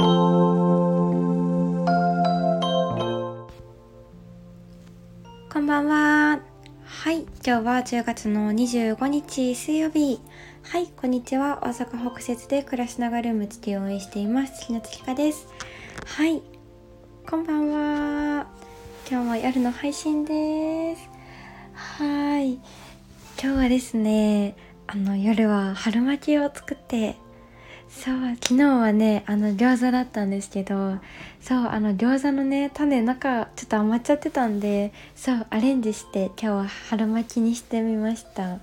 こんばんは。はい、今日は10月の25日水曜日。はい、こんにちは。大阪北節で暮らしながらルーム月を応援しています。月の月香です。はい、こんばんは。今日も夜の配信です。はい、今日はですね、あの夜は春巻きを作ってそう昨日はねあの餃子だったんですけどそうあの餃子のね種中ちょっと余っちゃってたんでそうアレンジして今日は春巻きにしてみました。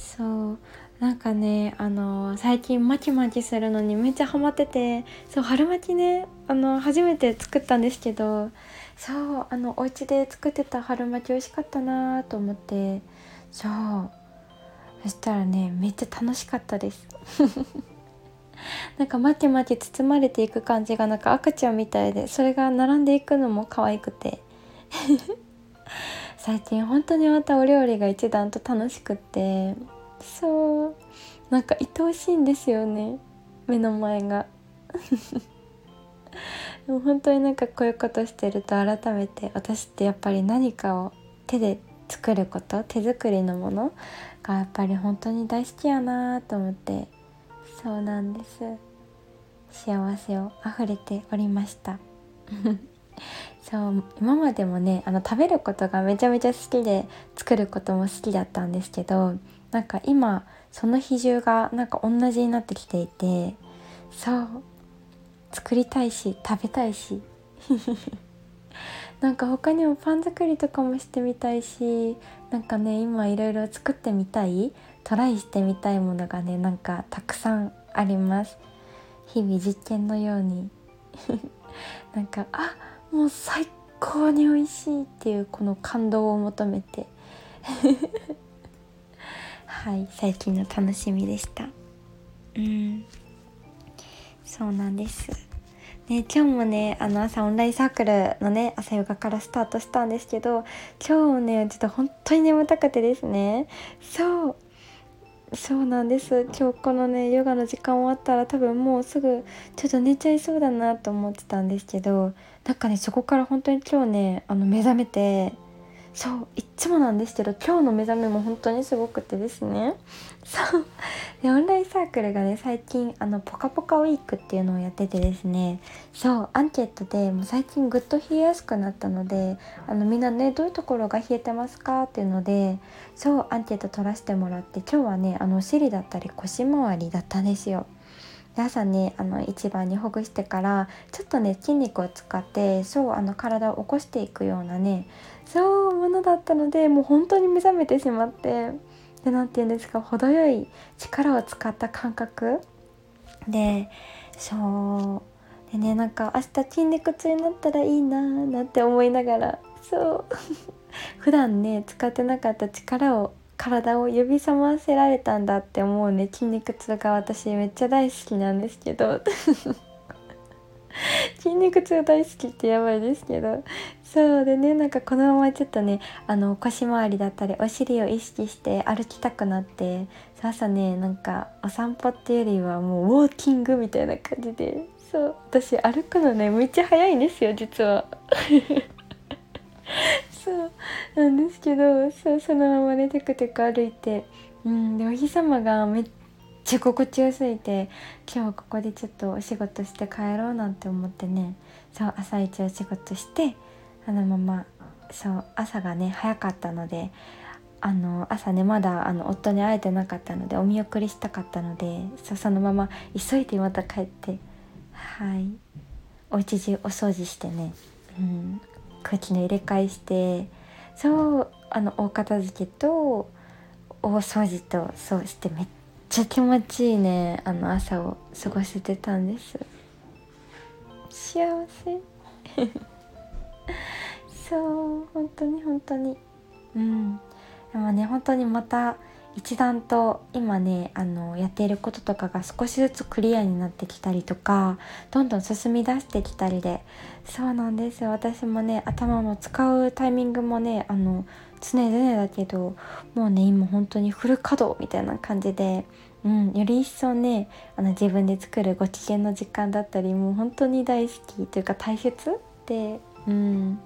そうなんかねあの最近巻き巻きするのにめっちゃハマっててそう春巻きねあの初めて作ったんですけどそうあのお家で作ってた春巻き美味しかったなと思ってそうそしたらねめっちゃ楽しかったです。なんかまちまち包まれていく感じがなんか赤ちゃんみたいでそれが並んでいくのも可愛くて。最近本当にまたお料理が一段と楽しくって。そう。なんか愛おしいんですよね。目の前が。でも本当になんかこういうことしてると改めて私ってやっぱり何かを手で作ること手作りのものがやっぱり本当に大好きやなと思って。そうなんです。幸せを溢れておりました。そう今までもねあの食べることがめちゃめちゃ好きで作ることも好きだったんですけどなんか今その比重がなんか同じになってきていてそう作りたいし食べたいし なんか他にもパン作りとかもしてみたいしなんかね今いろいろ作ってみたいトライしてみたいものがねなんかたくさんあります。日々実験のように。なんかあもう最高に美味しいっていうこの感動を求めて。はい最近の楽しみでした。うん。そうなんです。ね、今日もねあの朝オンラインサークルのね朝ヨガからスタートしたんですけど今日ねちょっと本当に眠たくてですね。そう。そうなんです。今日このねヨガの時間終わったら多分もうすぐちょっと寝ちゃいそうだなと思ってたんですけどなんかねそこから本当に今日ねあの目覚めてそういっつもなんですけど今日の目覚めも本当にすごくてですね。そう。でオンラインサークルがね最近あのポカポカウィークっていうのをやっててですね。そうアンケートでもう最近ぐっと冷えやすくなったのであのみんなねどういうところが冷えてますかっていうのでそうアンケート取らせてもらって今日はねあのお尻だったり腰回りだったんですよ。で朝ねあの一番にほぐしてからちょっとね筋肉を使ってそうあの体を起こしていくようなねそうものだったのでもう本当に目覚めてしまって。で何て言うんですか程よい力を使った感覚？でそう。でねなんか明日筋肉痛になったらいいなーなんて思いながらそう。普段ね使ってなかった力を体を呼び覚ませられたんだって思うね筋肉痛が。私めっちゃ大好きなんですけど。筋肉痛大好きってやばいですけど。そうでねなんかこのままちょっとねあの腰回りだったりお尻を意識して歩きたくなって朝ねなんかお散歩っていうよりはもうウォーキングみたいな感じで。そう私歩くのねめっちゃ早いんですよ実は。そうなんですけどそうそのままねテクテク歩いて。うんでお日様がめっちゃ心地よすぎて今日ここでちょっとお仕事して帰ろうなんて思ってねそう朝一お仕事してあのままそう朝がね早かったのであの朝ねまだあの夫に会えてなかったのでお見送りしたかったのでそうそのまま急いでまた帰ってはい。お家中お掃除してね、うん、空気の入れ替えしてそうあの大片付けと大掃除とそうしてめっちゃ気持ちいいねあの朝を過ごせてたんです。幸せ。そう本当に本当に。うん。でもね本当にまた一段と今ねあのやっていることとかが少しずつクリアになってきたりとかどんどん進み出してきたりで。そうなんですよ。私もね頭も使うタイミングもねあの常々だけどもうね今本当にフル稼働みたいな感じでうん、より一層ねあの自分で作るご機嫌の時間だったりもう本当に大好きというか大切で、うん、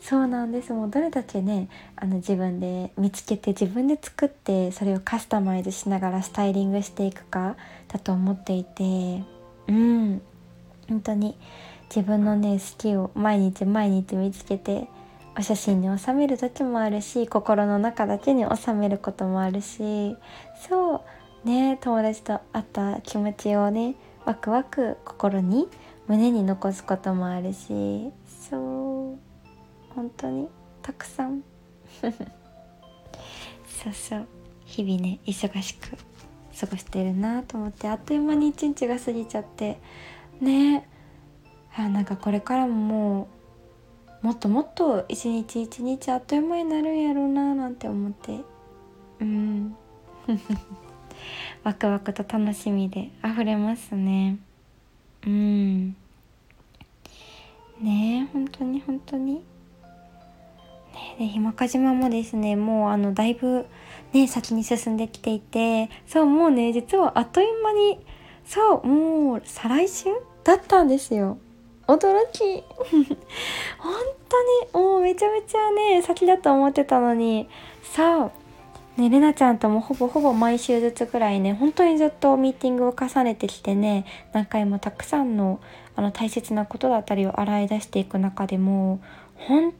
そうなんです。もうどれだけねあの自分で見つけて自分で作ってそれをカスタマイズしながらスタイリングしていくかだと思っていてうん。本当に自分のね好きを毎日毎日見つけてお写真に収める時もあるし心の中だけに収めることもあるしそうね友達と会った気持ちをねワクワク心に胸に残すこともあるしそう本当にたくさん。そうそう日々ね忙しく過ごしてるなと思ってあっという間に一日が過ぎちゃってねあなんかこれからももうもっともっと一日一日あっという間になるんやろうななんて思って。うん。ワクワクと楽しみで溢れますね。うん。ねえ本当に本当に。ねでひまか島もですねもうあのだいぶね先に進んできていてそうもうね実はあっという間にそうもう再来週だったんですよ。驚き。本当にもうめちゃめちゃね先だと思ってたのに。さあねれなちゃんともほぼほぼ毎週ずつぐらいね本当にずっとミーティングを重ねてきてね何回もたくさんのあの大切なことだったりを洗い出していく中でも本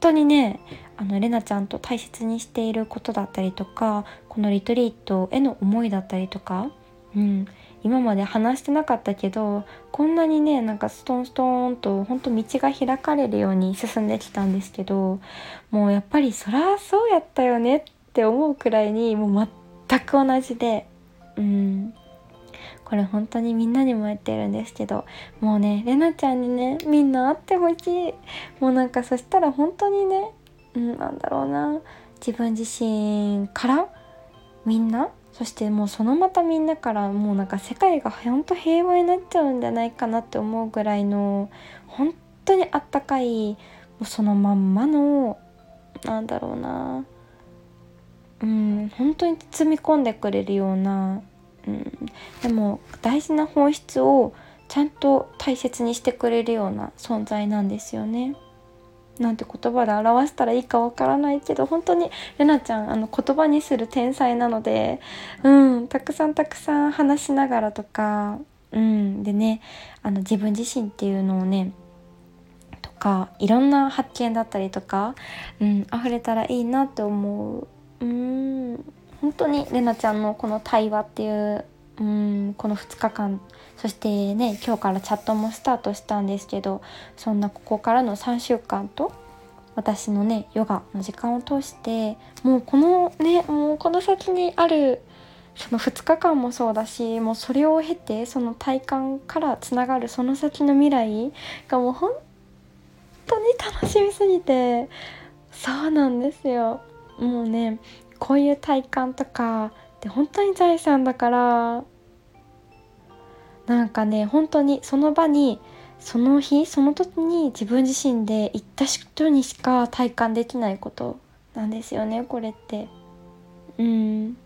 当にねあのレナちゃんと大切にしていることだったりとかこのリトリートへの思いだったりとか、うん、今まで話してなかったけどこんなにねなんかストンストーンと本当道が開かれるように進んできたんですけどもうやっぱりそらそうやったよねって思うくらいにもう全く同じでうん。これ本当にみんなにも言ってるんですけどもうねれなちゃんにねみんな会ってほしい。もうなんかそしたら本当にねうんなんだろうな自分自身からみんなそしてもうそのまたみんなからもうなんか世界がほんと平和になっちゃうんじゃないかなって思うぐらいの本当にあったかいもうそのまんまのなんだろうなうん本当に包み込んでくれるような、うん、でも大事な本質をちゃんと大切にしてくれるような存在なんですよね。なんて言葉で表したらいいかわからないけど本当にレナちゃんあの言葉にする天才なのでうんたくさんたくさん話しながらとかうんでねあの自分自身っていうのをねとかいろんな発見だったりとか、うん、溢れたらいいなって思う。うん本当にレナちゃんのこの対話っていううんこの2日間そしてね今日からチャットもスタートしたんですけどそんなここからの3週間と私のねヨガの時間を通してもうこのねもうこの先にあるその2日間もそうだしもうそれを経てその体感からつながるその先の未来がもう本当に楽しみすぎてそうなんですよ。もうねこういう体感とかって本当に財産だからなんかね本当にその場にその日その時に自分自身で行った人にしか体感できないことなんですよねこれって。うん。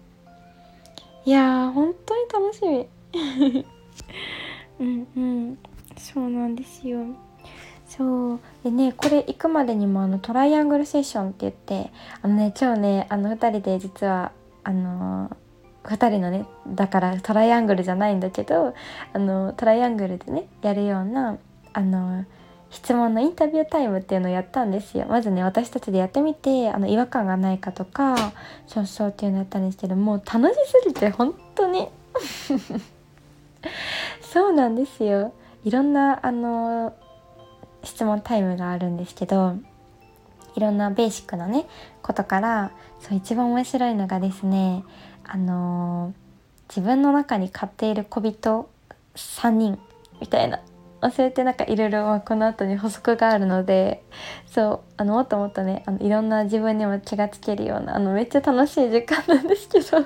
いやー本当に楽しみ。うんうん。そうなんですよ。そう。でねこれ行くまでにもあのトライアングルセッションって言ってあのね今日ねあの2人で実はあのー2人のねだからトライアングルじゃないんだけどあのトライアングルでねやるようなあの質問のインタビュータイムっていうのをやったんですよ。まずね私たちでやってみてあの違和感がないかとかそうそうっていうのやったんですけどもう楽しすぎて本当に。そうなんですよ。いろんなあの質問タイムがあるんですけどいろんなベーシックなねことからそう一番面白いのがですねあのー、自分の中に飼っている小人3人みたいな。忘れてなんかいろいろこの後に補足があるので。そうあのもっともっとねあのいろんな自分にも気がつけるようなあのめっちゃ楽しい時間なんですけど。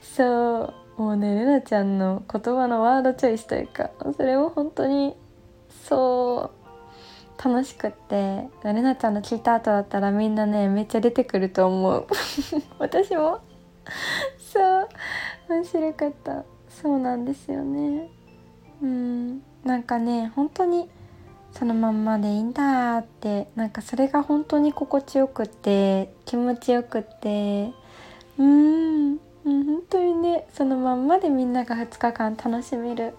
そうもうねれなちゃんの言葉のワードチョイスというかそれも本当にそう楽しくってれなちゃんの聞いた後だったらみんなねめっちゃ出てくると思う。私も そう。面白かった。そうなんですよね。うん。なんかね本当にそのまんまでいいんだってなんかそれが本当に心地よくて気持ちよくて。うん。本当にねそのまんまでみんなが2日間楽しめる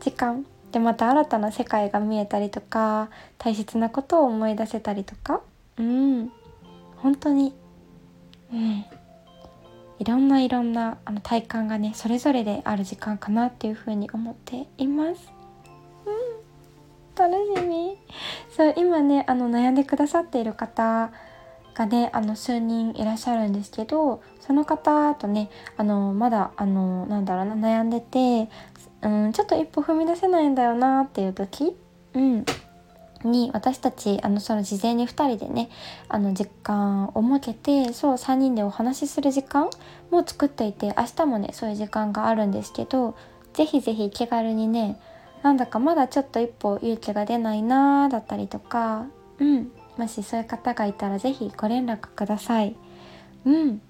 時間でまた新たな世界が見えたりとか大切なことを思い出せたりとか。うん。本当に。うん。いろんないろんなあの体感がねそれぞれである時間かなっていうふうに思っています。うん。楽しみ。そう今ねあの悩んでくださっている方がねあの数人いらっしゃるんですけどその方とねあのまだあのなんだろうな悩んでて、うん、ちょっと一歩踏み出せないんだよなっていう時、うん、に私たちあのその事前に2人でねあの時間を設けてそう3人でお話しする時間も作っていて明日もねそういう時間があるんですけど是非是非気軽にねなんだかまだちょっと一歩勇気が出ないなーだったりとかうんもしそういう方がいたら是非ご連絡ください。うん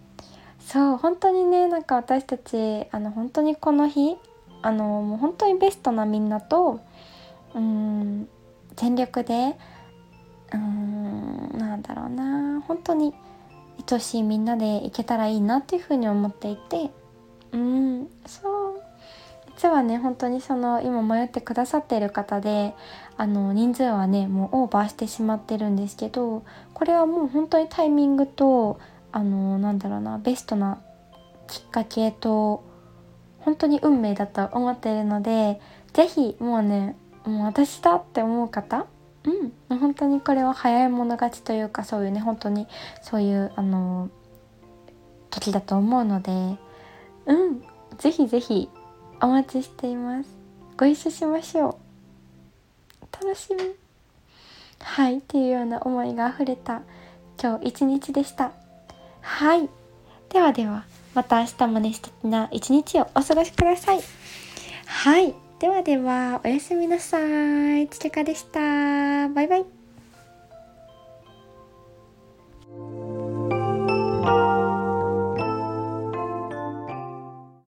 そう本当にねなんか私たちあの本当にこの日あのもう本当にベストなみんなと全力でうーんなんだろうな。本当に愛しいみんなでいけたらいいなっていうふうに思っていて。うんそう。実はね本当にその今迷ってくださっている方であの人数はねもうオーバーしてしまってるんですけどこれはもう本当にタイミングとあのなんだろうなベストなきっかけと本当に運命だと思っているので是非もうねもう私だって思う方？うん本当にこれは早い者勝ちというかそういうね本当にそういうあの時だと思うのでうんぜひぜひお待ちしています。ご一緒しましょう。楽しみ。はいっていうような思いがあふれた今日一日でした。はいではではまた明日もね素敵な一日をお過ごしください。はい。ではでは、おやすみなさい。ちけかでした。バイバイ。